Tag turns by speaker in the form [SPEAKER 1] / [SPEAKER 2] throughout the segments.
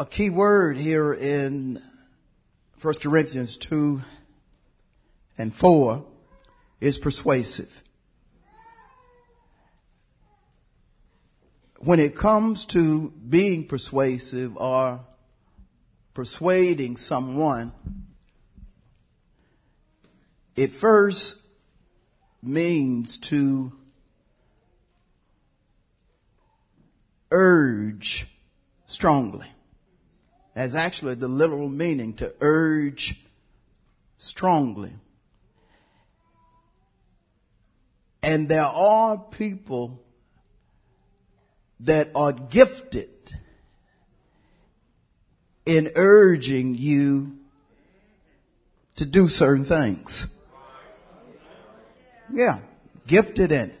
[SPEAKER 1] A key word here in 1 Corinthians 2 and 4 is persuasive. When it comes to being persuasive or persuading someone, it first means to urge strongly as actually the literal meaning to urge strongly. And there are people that are gifted in urging you to do certain things. Yeah, gifted in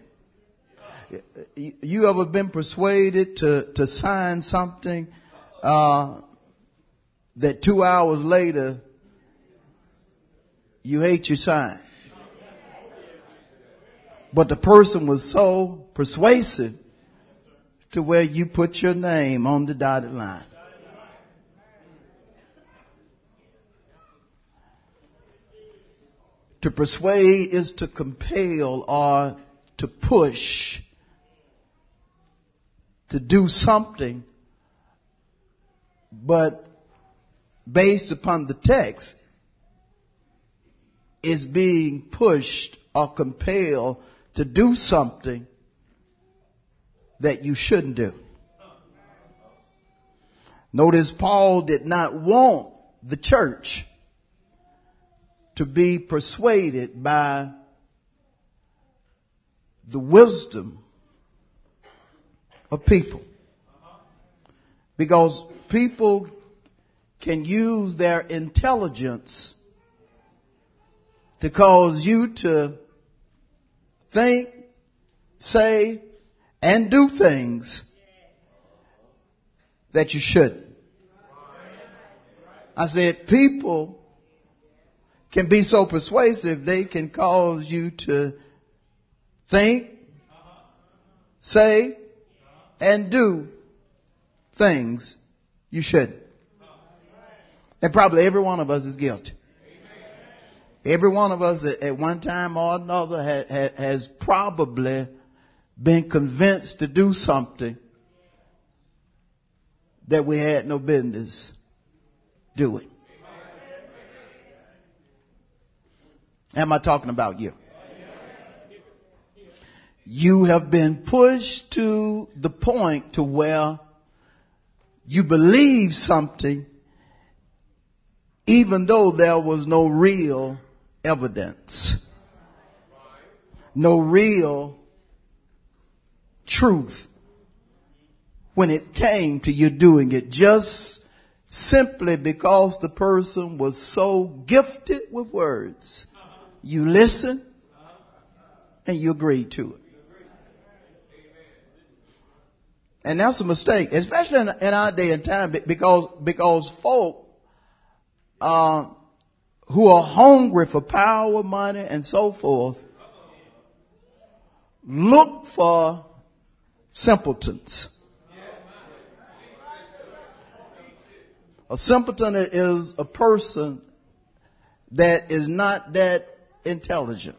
[SPEAKER 1] it. You ever been persuaded to, to sign something uh, that two hours later you hate your sign? But the person was so persuasive to where you put your name on the dotted line. To persuade is to compel or to push to do something, but based upon the text is being pushed or compelled to do something that you shouldn't do. Notice Paul did not want the church to be persuaded by the wisdom of people. Because people can use their intelligence to cause you to think, say, and do things that you shouldn't. I said people can be so persuasive they can cause you to think, say, and do things you shouldn't. And probably every one of us is guilty. Every one of us at, one time or another has probably been convinced to do something that we had no business doing. Am I talking about you? You have been pushed to the point to where you believe something even though there was no real evidence, no real truth when it came to you doing it, just simply because the person was so gifted with words. You listen and you agree to it. And that's a mistake, especially in, our day and time, because, because folk uh, who are hungry for power, money, and so forth, look for simpletons. A simpleton is a person that is not that intelligent.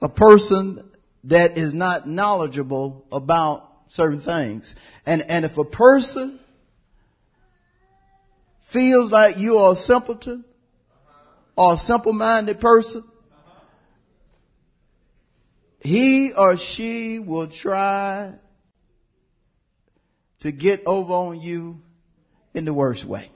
[SPEAKER 1] A person that is not knowledgeable about certain things. And, and if a person feels like you are a simpleton or a simple minded person, he or she will try to get over on you in the worst way.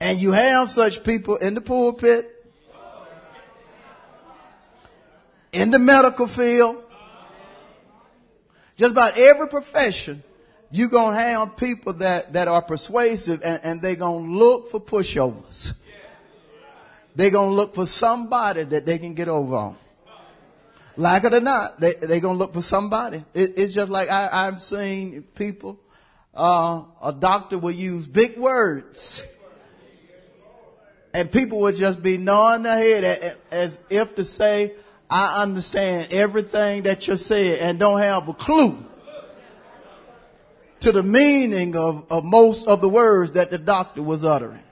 [SPEAKER 1] And you have such people in the pulpit, in the medical field, just about every profession, you're going to have people that, that are persuasive and, and they're going to look for pushovers. They're going to look for somebody that they can get over on. Like it or not, they, they're going to look for somebody. It, it's just like I, I've seen people, uh, a doctor will use big words. And people would just be gnawing their head as if to say, I understand everything that you're saying and don't have a clue to the meaning of, of most of the words that the doctor was uttering.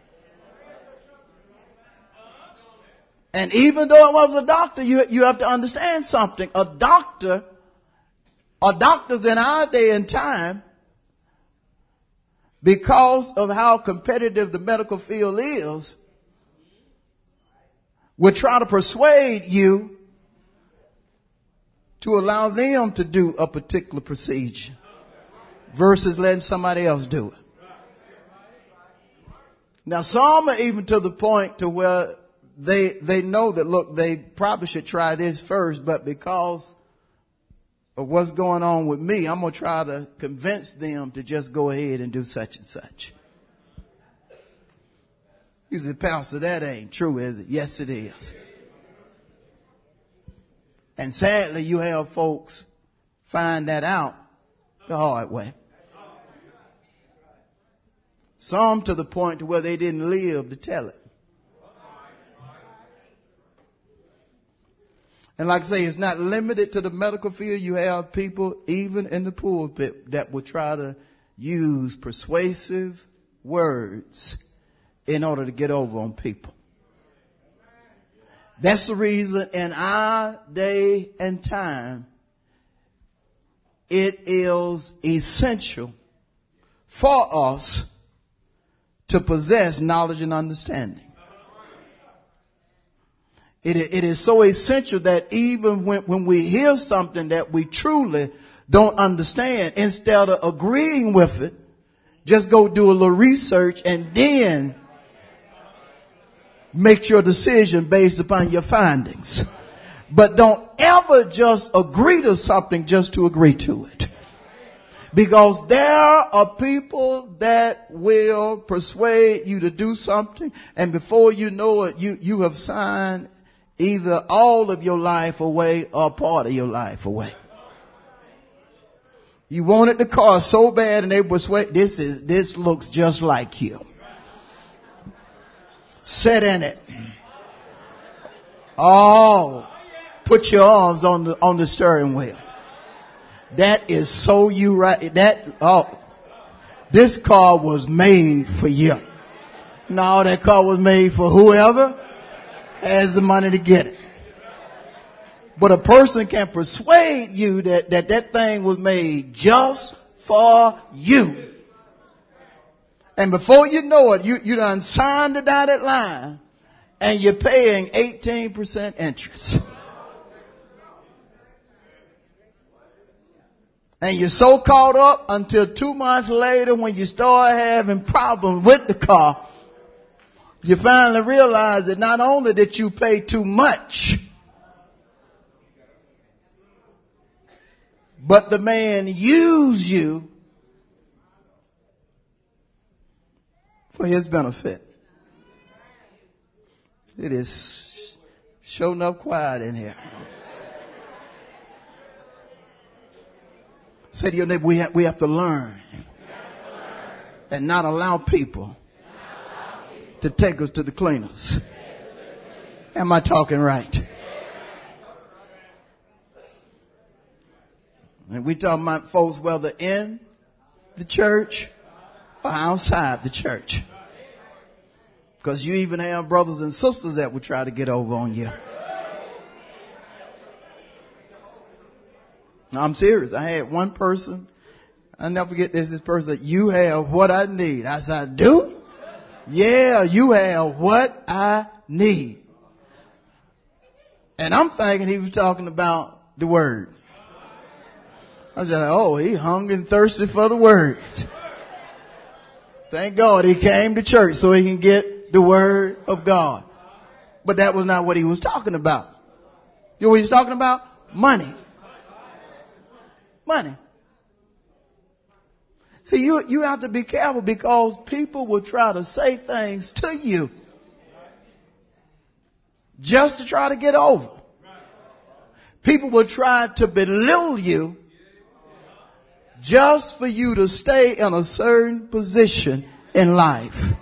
[SPEAKER 1] And even though it was a doctor, you, you have to understand something. A doctor, or doctors in our day and time, because of how competitive the medical field is, would try to persuade you to allow them to do a particular procedure versus letting somebody else do it. Now some are even to the point to where they, they know that look, they probably should try this first, but because of what's going on with me, I'm going to try to convince them to just go ahead and do such and such. You say, Pastor, that ain't true, is it? Yes, it is. And sadly, you have folks find that out the hard way. Some to the point to where they didn't live to tell it. And like I say, it's not limited to the medical field. You have people even in the pulpit that will try to use persuasive words in order to get over on people. That's the reason in our day and time, it is essential for us to possess knowledge and understanding. It, it is so essential that even when, when we hear something that we truly don't understand, instead of agreeing with it, just go do a little research and then make your decision based upon your findings. But don't ever just agree to something just to agree to it. Because there are people that will persuade you to do something and before you know it, you, you have signed either all of your life away or part of your life away. You wanted the car so bad and they persuade, this is, this looks just like you. Sit in it. Oh, put your arms on the, on the steering wheel. That is so you right. That, oh, this car was made for you. No, that car was made for whoever has the money to get it. But a person can persuade you that that, that thing was made just for you. And before you know it, you, you done signed the dotted line and you're paying 18% interest. And you're so caught up until two months later when you start having problems with the car, you finally realize that not only did you pay too much, but the man used you for his benefit. It is showing enough quiet in here. Say to your neighbor, we have, we have to learn and not allow people to take us to the cleaners. Am I talking right? And we talking about folks whether in the church outside the church. Because you even have brothers and sisters that will try to get over on you. I'm serious. I had one person, I never forget this, this person, you have what I need. I said, I do? Yeah, you have what I need. And I'm thinking he was talking about the word. I was like, oh, he hung and thirsty for the word. Thank God he came to church so he can get the word of God. But that was not what he was talking about. You know what he's talking about? Money. Money. See, you, you have to be careful because people will try to say things to you just to try to get over. People will try to belittle you just for you to stay in a certain position in life.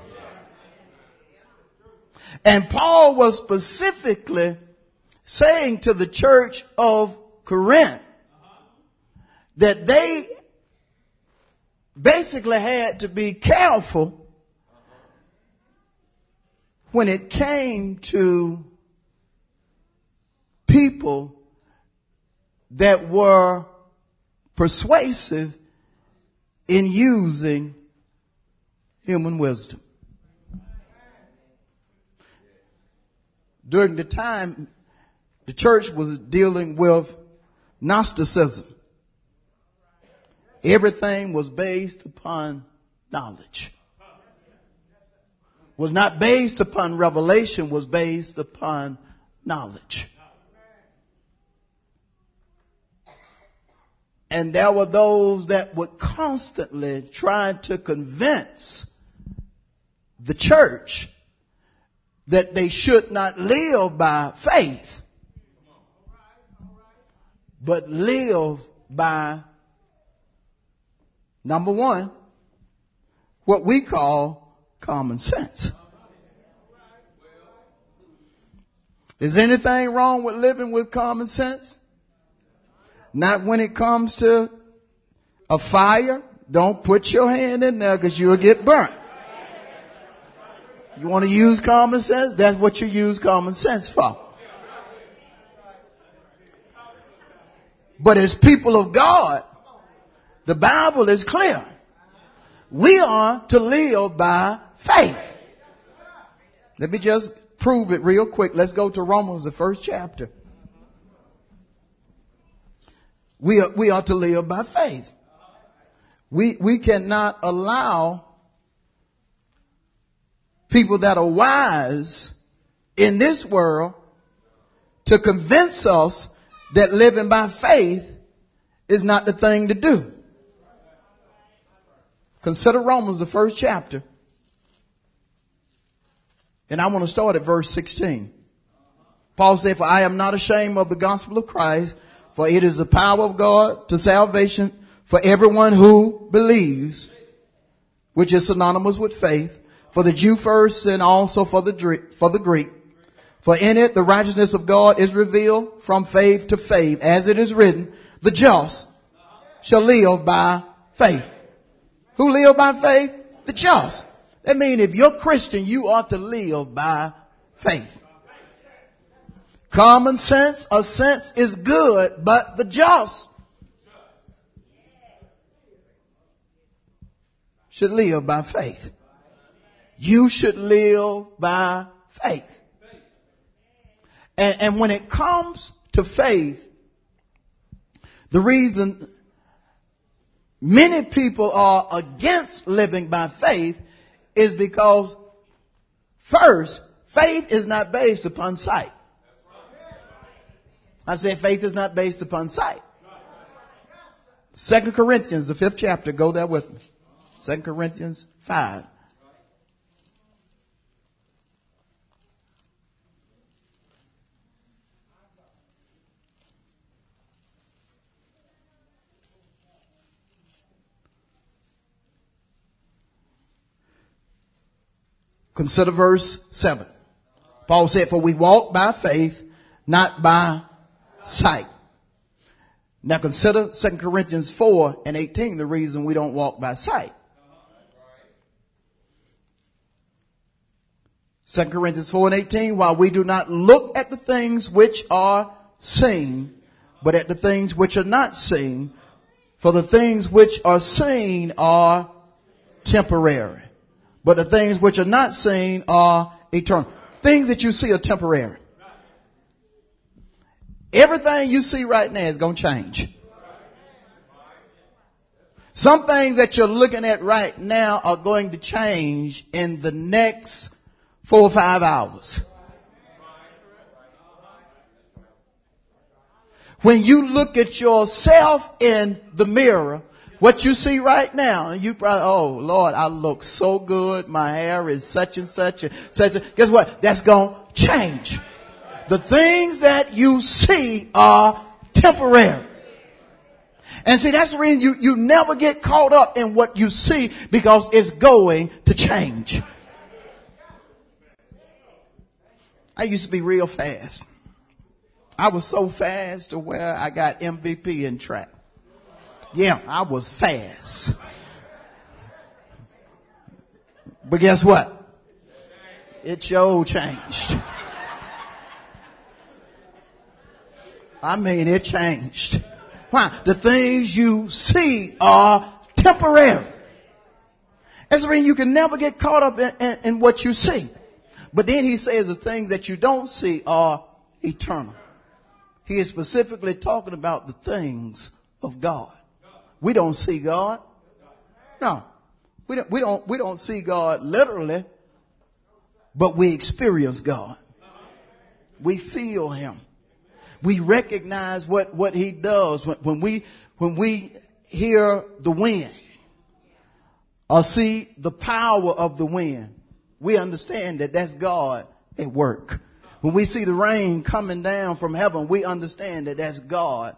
[SPEAKER 1] And Paul was specifically saying to the church of Corinth that they basically had to be careful when it came to people that were persuasive in using human wisdom. During the time the church was dealing with Gnosticism, everything was based upon knowledge. Was not based upon revelation, was based upon knowledge. And there were those that would constantly try to convince the church that they should not live by faith, but live by number one, what we call common sense. Is anything wrong with living with common sense? Not when it comes to a fire. Don't put your hand in there because you'll get burnt. You want to use common sense? That's what you use common sense for. But as people of God, the Bible is clear. We are to live by faith. Let me just prove it real quick. Let's go to Romans, the first chapter. We we are to live by faith. We, we cannot allow people that are wise in this world to convince us that living by faith is not the thing to do. Consider Romans, the first chapter. And I want to start at verse 16. Paul said, For I am not ashamed of the gospel of Christ, for it is the power of God to salvation for everyone who believes, which is synonymous with faith, for the Jew first and also for the, for the Greek. For in it the righteousness of God is revealed from faith to faith, as it is written, the just shall live by faith. Who live by faith? The just. That means if you're Christian, you ought to live by faith. Common sense, a sense is good, but the just should live by faith. You should live by faith. And, and when it comes to faith, the reason many people are against living by faith is because first, faith is not based upon sight. I say faith is not based upon sight. Second Corinthians, the fifth chapter, go there with me. Second Corinthians 5. Consider verse 7. Paul said, For we walk by faith, not by sight. Now consider 2 Corinthians 4 and 18, the reason we don't walk by sight. 2 Corinthians 4 and 18, while we do not look at the things which are seen, but at the things which are not seen, for the things which are seen are temporary, but the things which are not seen are eternal. Things that you see are temporary. Everything you see right now is going to change. Some things that you're looking at right now are going to change in the next four or five hours. When you look at yourself in the mirror, what you see right now, and you probably, oh Lord, I look so good. My hair is such and such and such. Guess what? That's going to change. The things that you see are temporary. And see, that's the reason you, you never get caught up in what you see because it's going to change. I used to be real fast. I was so fast to where I got MVP in track. Yeah, I was fast. But guess what? It sure changed. I mean, it changed. Why? The things you see are temporary. That's reason you can never get caught up in, in, in what you see. But then he says the things that you don't see are eternal. He is specifically talking about the things of God. We don't see God. No. We don't, we don't, we don't see God literally, but we experience God. We feel Him. We recognize what, what He does when, when we, when we hear the wind or see the power of the wind. We understand that that's God at work. When we see the rain coming down from heaven, we understand that that's God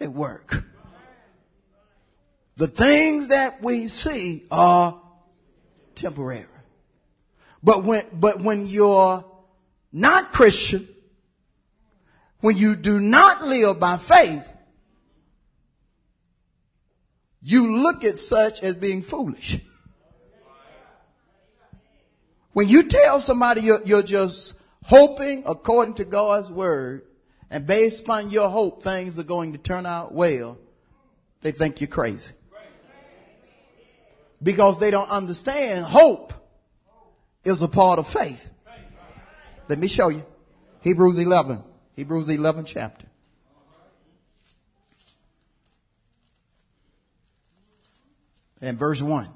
[SPEAKER 1] at work. The things that we see are temporary. But when, but when you're not Christian, when you do not live by faith, you look at such as being foolish. When you tell somebody you're, you're just hoping according to God's word, and based upon your hope, things are going to turn out well, they think you're crazy. Because they don't understand hope is a part of faith. Let me show you. Hebrews 11. Hebrews 11 chapter. And verse 1.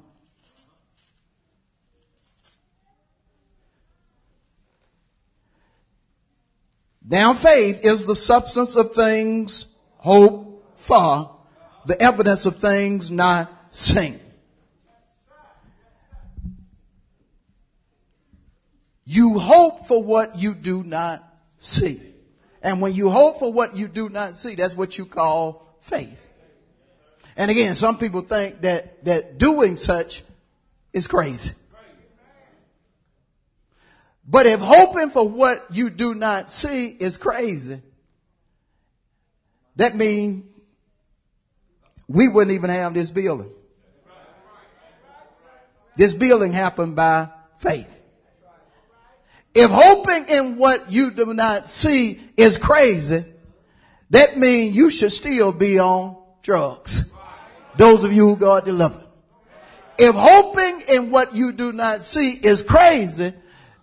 [SPEAKER 1] Now faith is the substance of things hoped for, the evidence of things not seen. You hope for what you do not see. And when you hope for what you do not see, that's what you call faith. And again, some people think that, that doing such is crazy. But if hoping for what you do not see is crazy, that means we wouldn't even have this building. This building happened by faith. If hoping in what you do not see is crazy, that means you should still be on drugs. Those of you who God delivered. If hoping in what you do not see is crazy,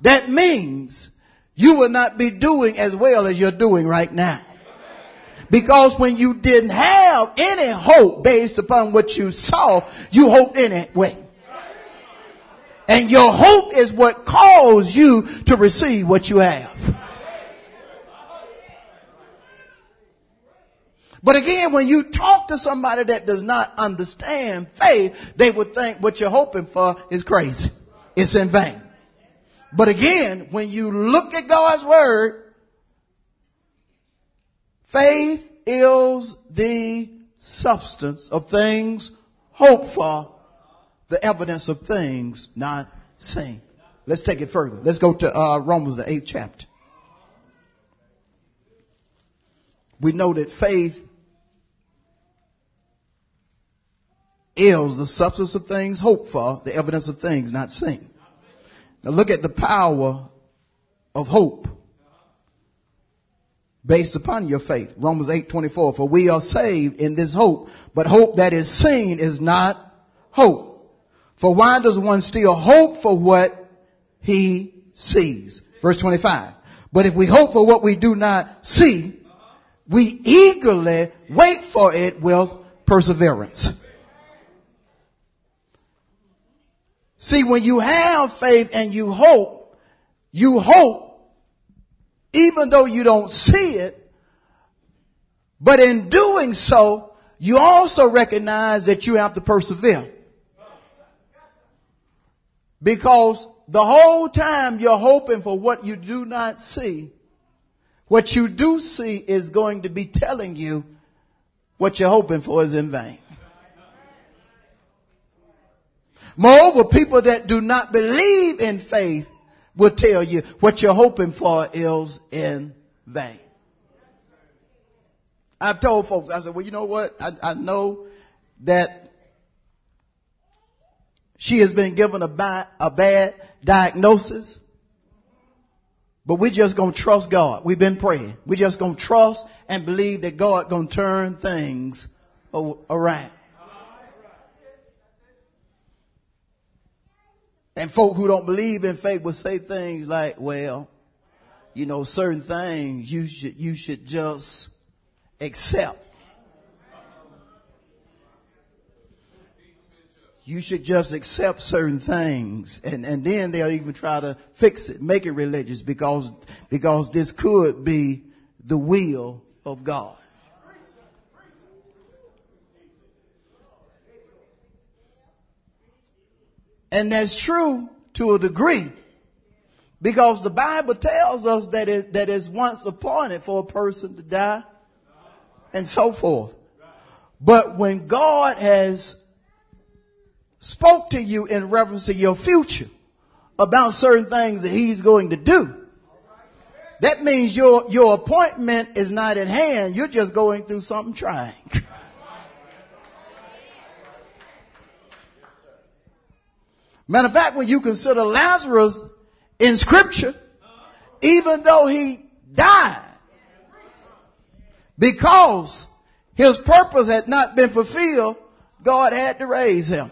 [SPEAKER 1] that means you will not be doing as well as you're doing right now. Because when you didn't have any hope based upon what you saw, you hoped anyway. And your hope is what caused you to receive what you have. But again, when you talk to somebody that does not understand faith, they would think what you're hoping for is crazy. It's in vain. But again, when you look at God's word, faith is the substance of things hoped for, the evidence of things not seen. Let's take it further. Let's go to uh, Romans, the eighth chapter. We know that faith is the substance of things hoped for, the evidence of things not seen. Now look at the power of hope based upon your faith. Romans 8, 24. For we are saved in this hope, but hope that is seen is not hope. For why does one still hope for what he sees? Verse 25. But if we hope for what we do not see, we eagerly wait for it with perseverance. See, when you have faith and you hope, you hope, even though you don't see it, but in doing so, you also recognize that you have to persevere. Because the whole time you're hoping for what you do not see, what you do see is going to be telling you what you're hoping for is in vain. Moreover, people that do not believe in faith will tell you what you're hoping for is in vain. I've told folks, I said, well, you know what? I, I know that she has been given a, bad, a bad diagnosis, but we're just going to trust God. We've been praying. We're just going to trust and believe that God going to turn things around. And folk who don't believe in faith will say things like, well, you know, certain things you should, you should just accept. You should just accept certain things and, and then they'll even try to fix it, make it religious because, because this could be the will of God. And that's true to a degree. Because the Bible tells us that it, that it's once appointed for a person to die and so forth. But when God has spoke to you in reference to your future about certain things that he's going to do, that means your, your appointment is not at hand. You're just going through something trying. Matter of fact, when you consider Lazarus in scripture, even though he died, because his purpose had not been fulfilled, God had to raise him.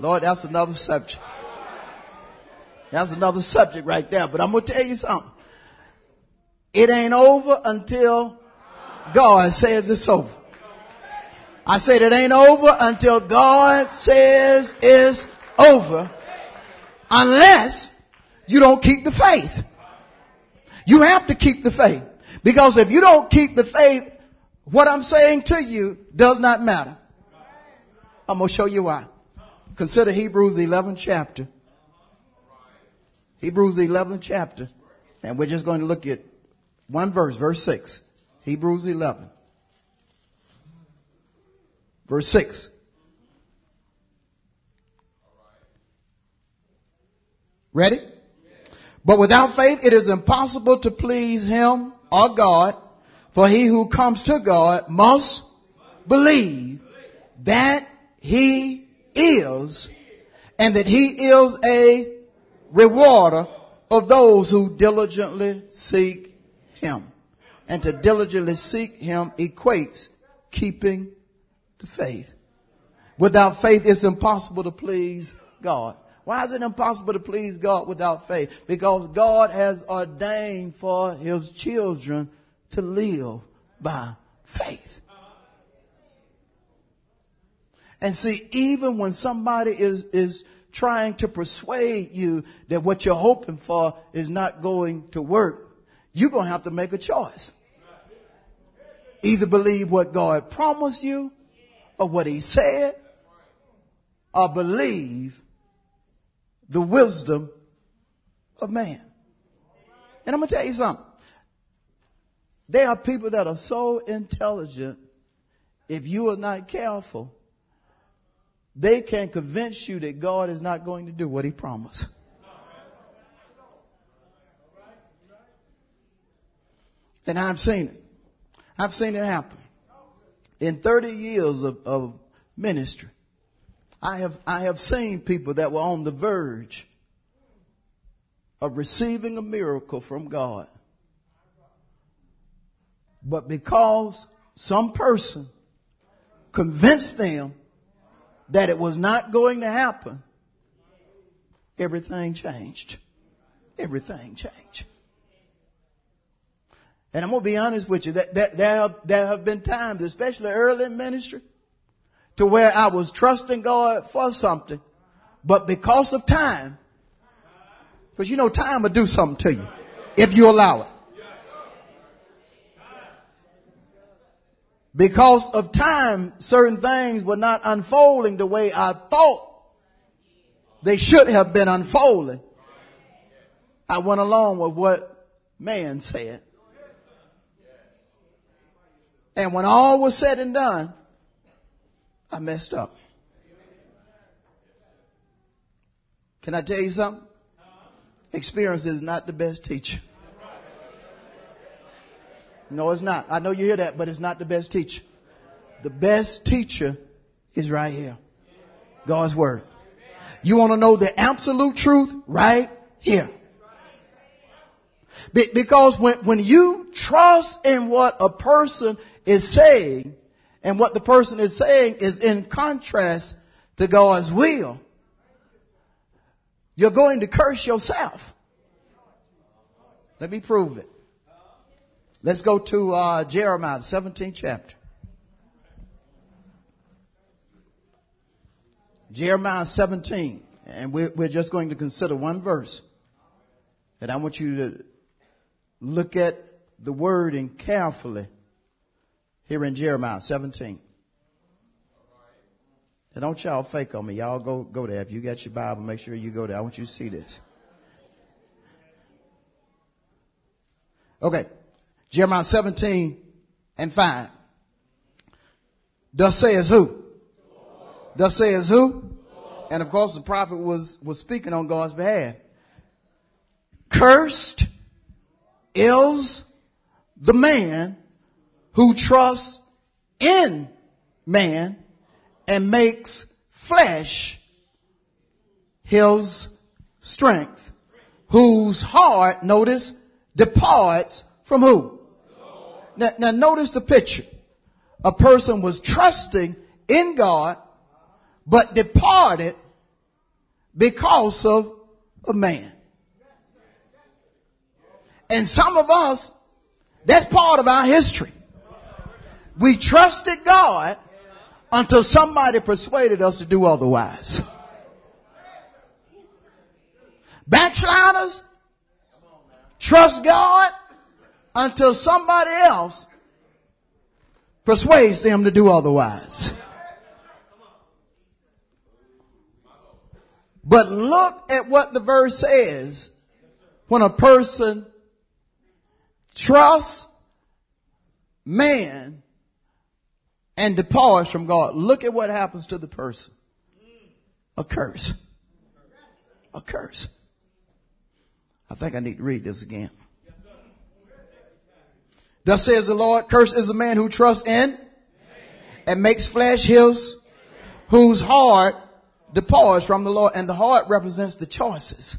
[SPEAKER 1] Lord, that's another subject. That's another subject right there. But I'm going to tell you something. It ain't over until God says it's over. I said it ain't over until God says it's over. Unless you don't keep the faith. You have to keep the faith. Because if you don't keep the faith, what I'm saying to you does not matter. I'm going to show you why. Consider Hebrews 11 chapter. Hebrews 11 chapter. And we're just going to look at one verse, verse 6. Hebrews 11. Verse 6. Ready? But without faith, it is impossible to please him or God. For he who comes to God must believe that he is and that he is a rewarder of those who diligently seek him. And to diligently seek him equates keeping the faith. Without faith, it's impossible to please God. Why is it impossible to please God without faith? Because God has ordained for his children to live by faith. And see, even when somebody is, is trying to persuade you that what you're hoping for is not going to work, you're going to have to make a choice. Either believe what God promised you or what he said or believe the wisdom of man. And I'm going to tell you something. There are people that are so intelligent, if you are not careful, they can convince you that God is not going to do what he promised. And I've seen it. I've seen it happen in 30 years of, of ministry, I have, I have seen people that were on the verge of receiving a miracle from God. But because some person convinced them that it was not going to happen, everything changed. Everything changed. And I'm going to be honest with you, that, that, there, have, there have been times, especially early in ministry, to where I was trusting God for something, but because of time, Because you know time will do something to you if you allow it. Because of time, certain things were not unfolding the way I thought they should have been unfolding. I went along with what man said. And when all was said and done, I messed up. Can I tell you something? Experience is not the best teacher. No, it's not. I know you hear that, but it's not the best teacher. The best teacher is right here. God's word. You want to know the absolute truth? Right here. Be- because when, when you trust in what a person is saying, and what the person is saying is in contrast to God's will, you're going to curse yourself. Let me prove it. Let's go to uh, Jeremiah, 17th chapter. Jeremiah 17, and we're, we're just going to consider one verse. And I want you to look at the wording carefully here in Jeremiah 17. Now don't y'all fake on me. Y'all go, go there. If you got your Bible, make sure you go there. I want you to see this. Okay. Jeremiah 17 and 5. Thus says who? Thus says who? And of course the prophet was, was speaking on God's behalf. Cursed is the man who trusts in man and makes flesh his strength, whose heart, notice, departs from who? Now, now notice the picture. A person was trusting in God, but departed because of a man. And some of us, that's part of our history. We trusted God until somebody persuaded us to do otherwise. Backsliders, trust God until somebody else persuades them to do otherwise. But look at what the verse says when a person trusts man and departs from God. Look at what happens to the person. A curse. A curse. I think I need to read this again. Thus says the Lord, cursed is the man who trusts in and makes flesh his, whose heart departs from the Lord. And the heart represents the choices.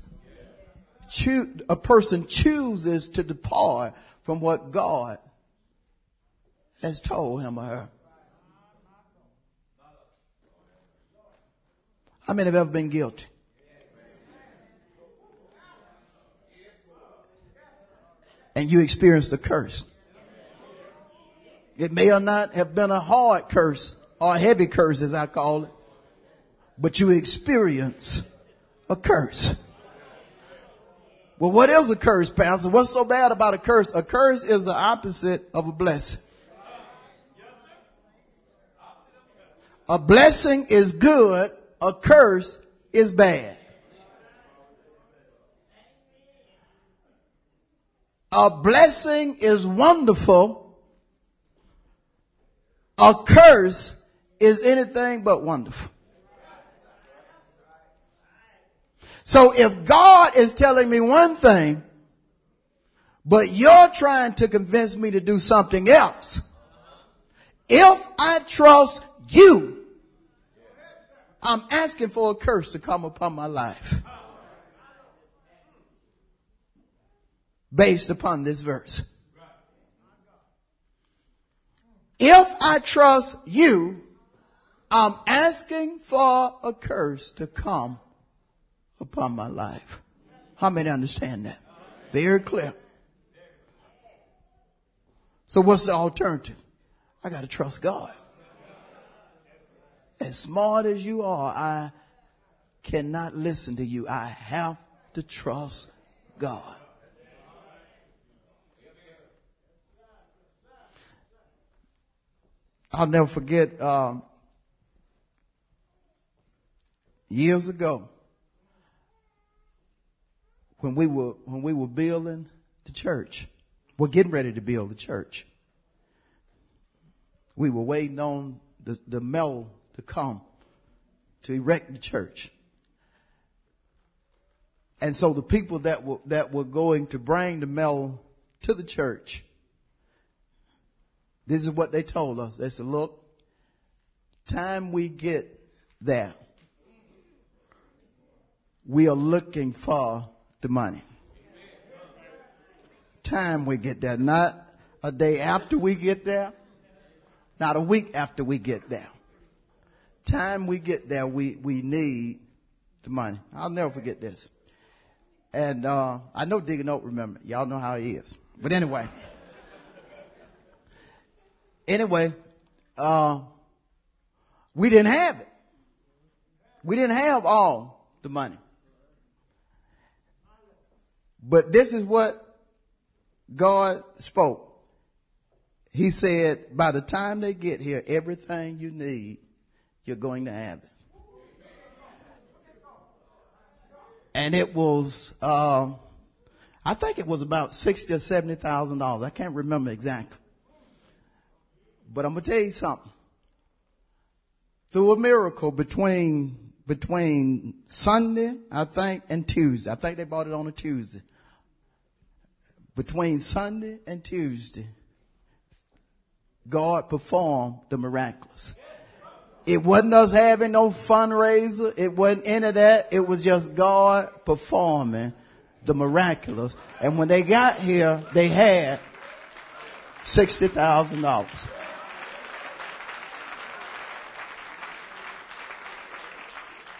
[SPEAKER 1] a person chooses to depart from what God has told him or her. How many have ever been guilty? And you experienced the curse. It may or not have been a hard curse or a heavy curse as I call it, but you experience a curse. Well, what is a curse, Pastor? What's so bad about a curse? A curse is the opposite of a blessing. A blessing is good, a curse is bad. A blessing is wonderful, a curse is anything but wonderful. So if God is telling me one thing, but you're trying to convince me to do something else, if I trust you, I'm asking for a curse to come upon my life. Based upon this verse. If I trust you, I'm asking for a curse to come upon my life. How many understand that? Very clear. So what's the alternative? I got to trust God. As smart as you are, I cannot listen to you. I have to trust God. I'll never forget um, years ago when we were when we were building the church. We're getting ready to build the church. We were waiting on the, the metal to come to erect the church. And so the people that were, that were going to bring the metal to the church, this is what they told us. They said, look, time we get there, we are looking for the money. Time we get there, not a day after we get there, not a week after we get there. Time we get there, we, we need the money. I'll never forget this. And uh, I know Deacon don't remember. Y'all know how he is. But anyway. Anyway, uh, we didn't have it. We didn't have all the money. But this is what God spoke. He said, by the time they get here, everything you need, you're going to have it. And it was, um, I think it was about sixty or seventy thousand dollars. I can't remember exactly. But I'm gonna tell you something. Through a miracle between between Sunday, I think, and Tuesday. I think they bought it on a Tuesday between Sunday and Tuesday, God performed the miraculous. It wasn't us having no fundraiser. It wasn't any of that. It was just God performing the miraculous. And when they got here, they had $60,000.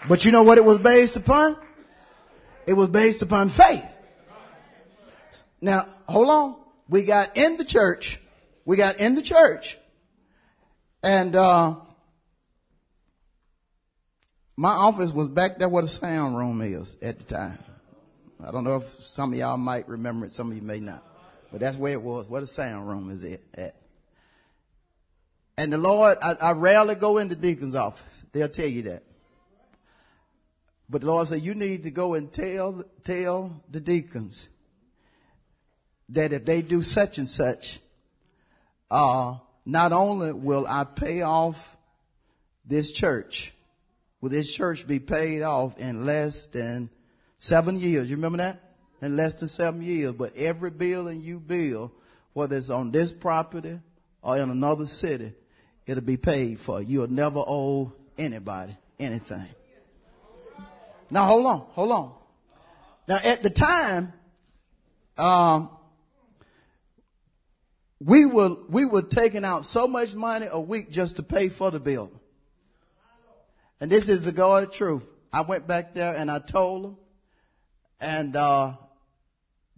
[SPEAKER 1] But you know what it was based upon? It was based upon faith. Now, hold on. We got in the church. We got in the church. And, uh, my office was back there where the sound room is at the time. I don't know if some of y'all might remember it, some of you may not. But that's where it was, where the sound room is at. And the Lord, I, I rarely go into deacon's office. They'll tell you that. But the Lord said, you need to go and tell, tell the deacons that if they do such and such, uh, not only will I pay off this church, will this church be paid off in less than seven years? You remember that? In less than seven years. But every building you build, whether it's on this property or in another city, it'll be paid for. You'll never owe anybody anything. Now hold on, hold on. Now at the time, um, we were, we were taking out so much money a week just to pay for the bill. And this is the God truth. I went back there and I told them and, uh,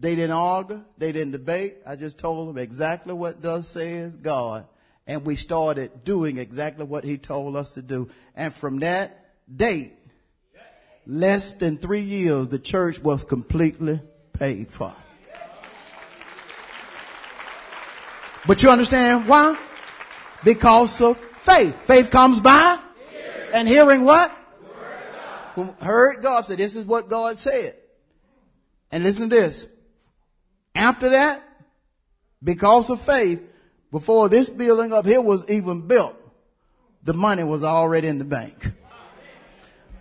[SPEAKER 1] they didn't argue. They didn't debate. I just told them exactly what does says God. And we started doing exactly what he told us to do. And from that date, less than three years, the church was completely paid for. But you understand why? Because of faith. Faith comes by and hearing what? God. Heard God say, this is what God said. And listen to this. After that, because of faith, before this building up here was even built, the money was already in the bank.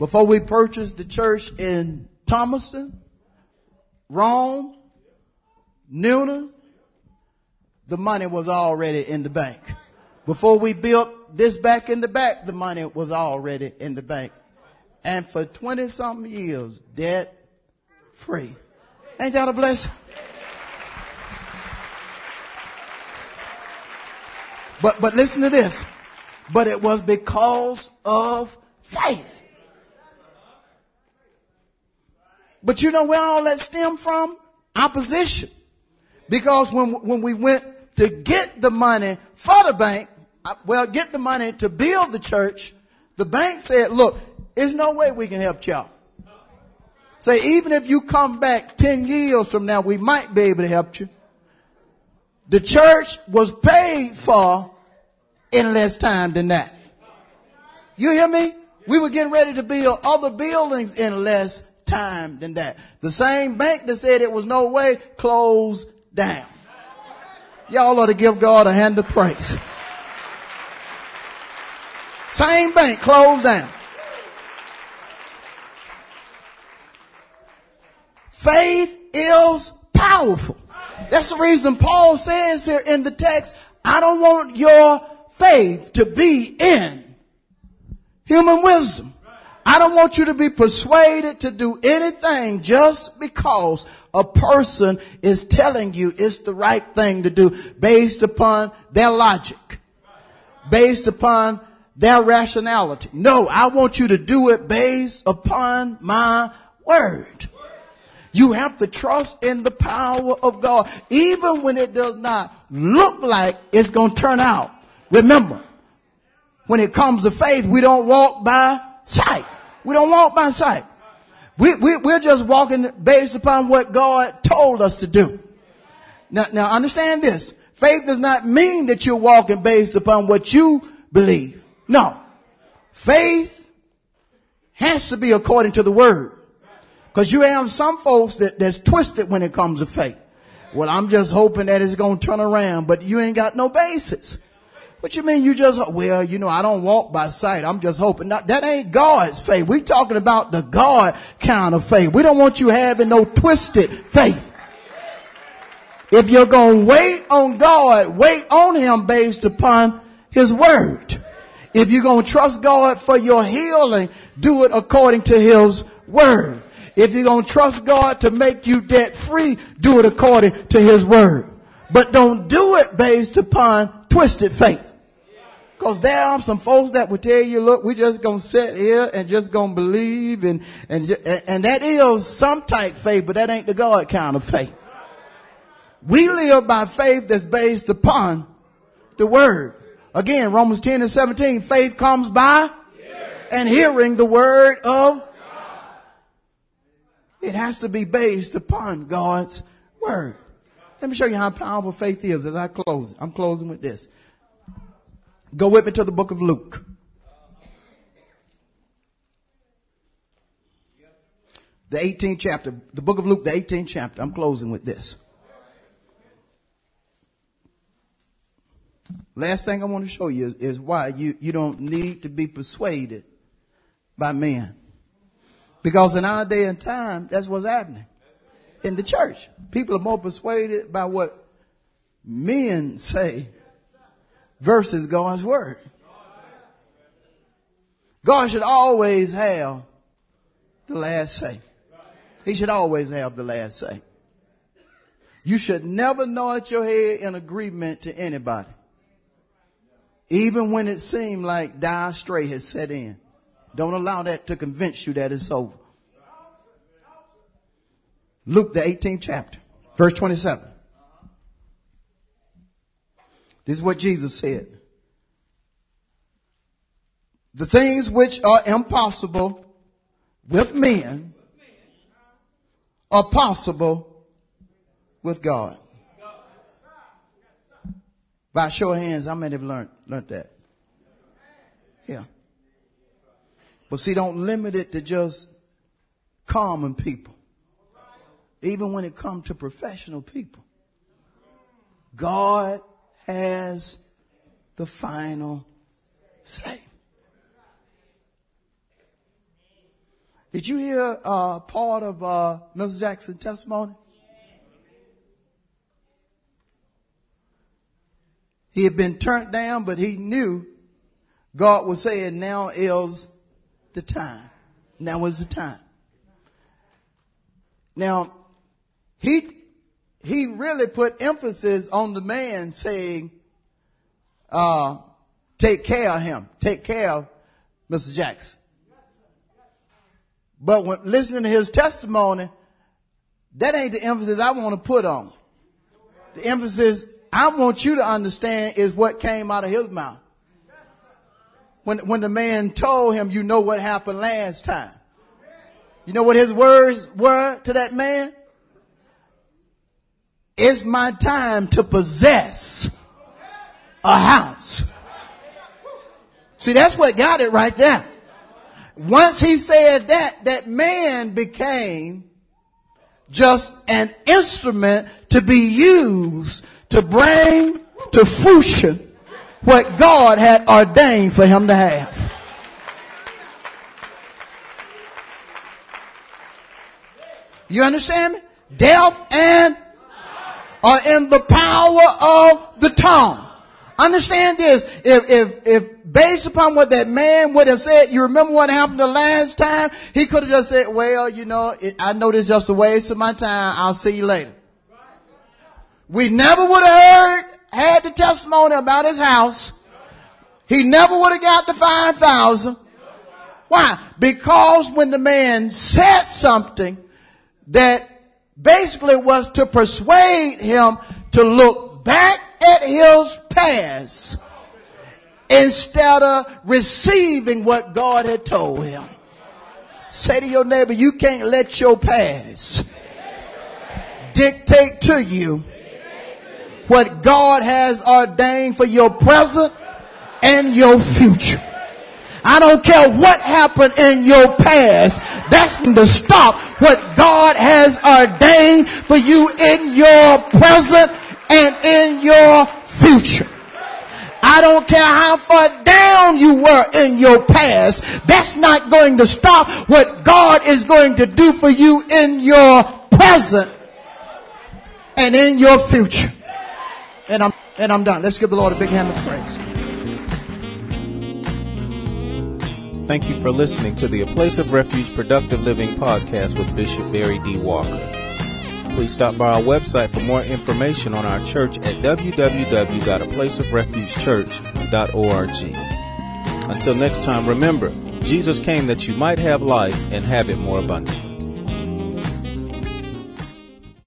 [SPEAKER 1] Before we purchased the church in Thomaston, Rome, Newnan, the money was already in the bank. Before we built this back in the back, the money was already in the bank. And for 20 something years, debt free. Ain't that a blessing? But, but listen to this. But it was because of faith. But you know where all that stemmed from? Opposition. Because when, when we went to get the money for the bank, uh, well, get the money to build the church, the bank said, look, there's no way we can help y'all. Say, even if you come back 10 years from now, we might be able to help you. The church was paid for in less time than that. You hear me? We were getting ready to build other buildings in less time than that. The same bank that said it was no way closed down. Y'all ought to give God a hand of praise. Same bank closed down. Faith is powerful. That's the reason Paul says here in the text, I don't want your faith to be in human wisdom. I don't want you to be persuaded to do anything just because a person is telling you it's the right thing to do based upon their logic, based upon their rationality. No, I want you to do it based upon my word. You have to trust in the power of God, even when it does not look like it's going to turn out. Remember, when it comes to faith, we don't walk by sight. We don't walk by sight. We, we, we're just walking based upon what God told us to do. Now, now understand this. Faith does not mean that you're walking based upon what you believe. No. Faith has to be according to the word. Cause you have some folks that, that's twisted when it comes to faith. Well, I'm just hoping that it's going to turn around, but you ain't got no basis. What you mean you just, well, you know, I don't walk by sight. I'm just hoping. Not, that ain't God's faith. We talking about the God kind of faith. We don't want you having no twisted faith. If you're going to wait on God, wait on Him based upon His word. If you're going to trust God for your healing, do it according to His word. If you're going to trust God to make you debt free, do it according to his word. But don't do it based upon twisted faith. Cause there are some folks that will tell you, look, we just gonna sit here and just gonna believe and, and, and that is some type faith, but that ain't the God kind of faith. We live by faith that's based upon the word. Again, Romans 10 and 17, faith comes by and hearing the word of God. it has to be based upon God's word. Let me show you how powerful faith is as I close. I'm closing with this. Go with me to the book of Luke. The 18th chapter, the book of Luke, the 18th chapter. I'm closing with this. Last thing I want to show you is, is why you, you don't need to be persuaded by men. Because in our day and time, that's what's happening in the church. People are more persuaded by what men say versus God's word. God should always have the last say. He should always have the last say. You should never nod your head in agreement to anybody. Even when it seemed like dire strait has set in. Don't allow that to convince you that it's over. Luke, the 18th chapter, verse 27. This is what Jesus said. The things which are impossible with men are possible with God. By show of hands, how many have learned, learned that? Yeah. But see, don't limit it to just common people. Even when it comes to professional people. God has the final say. Did you hear uh, part of uh, Mrs. Jackson's testimony? He had been turned down, but he knew God was saying, now is the time. Now is the time. Now, he, he really put emphasis on the man saying, uh, take care of him. Take care of Mr. Jackson. But when listening to his testimony, that ain't the emphasis I want to put on. The emphasis I want you to understand is what came out of his mouth. When, when the man told him, you know what happened last time. You know what his words were to that man? It's my time to possess a house. See, that's what got it right there. Once he said that, that man became just an instrument to be used to bring to fruition what God had ordained for him to have. You understand me? Death and are in the power of the tongue. Understand this. If, if, if based upon what that man would have said, you remember what happened the last time? He could have just said, well, you know, it, I know this is just a waste of my time. I'll see you later. We never would have heard, had the testimony about his house. He never would have got the 5,000. Why? Because when the man said something that basically was to persuade him to look back at his past instead of receiving what God had told him. Say to your neighbor, you can't let your past dictate to you what God has ordained for your present and your future. I don't care what happened in your past. That's going to stop what God has ordained for you in your present and in your future. I don't care how far down you were in your past. That's not going to stop what God is going to do for you in your present and in your future. And I'm, and I'm done. Let's give the Lord a big hand of praise.
[SPEAKER 2] Thank you for listening to the A Place of Refuge Productive Living podcast with Bishop Barry D. Walker. Please stop by our website for more information on our church at www.aplaceofrefugechurch.org. Until next time, remember, Jesus came that you might have life and have it more abundantly.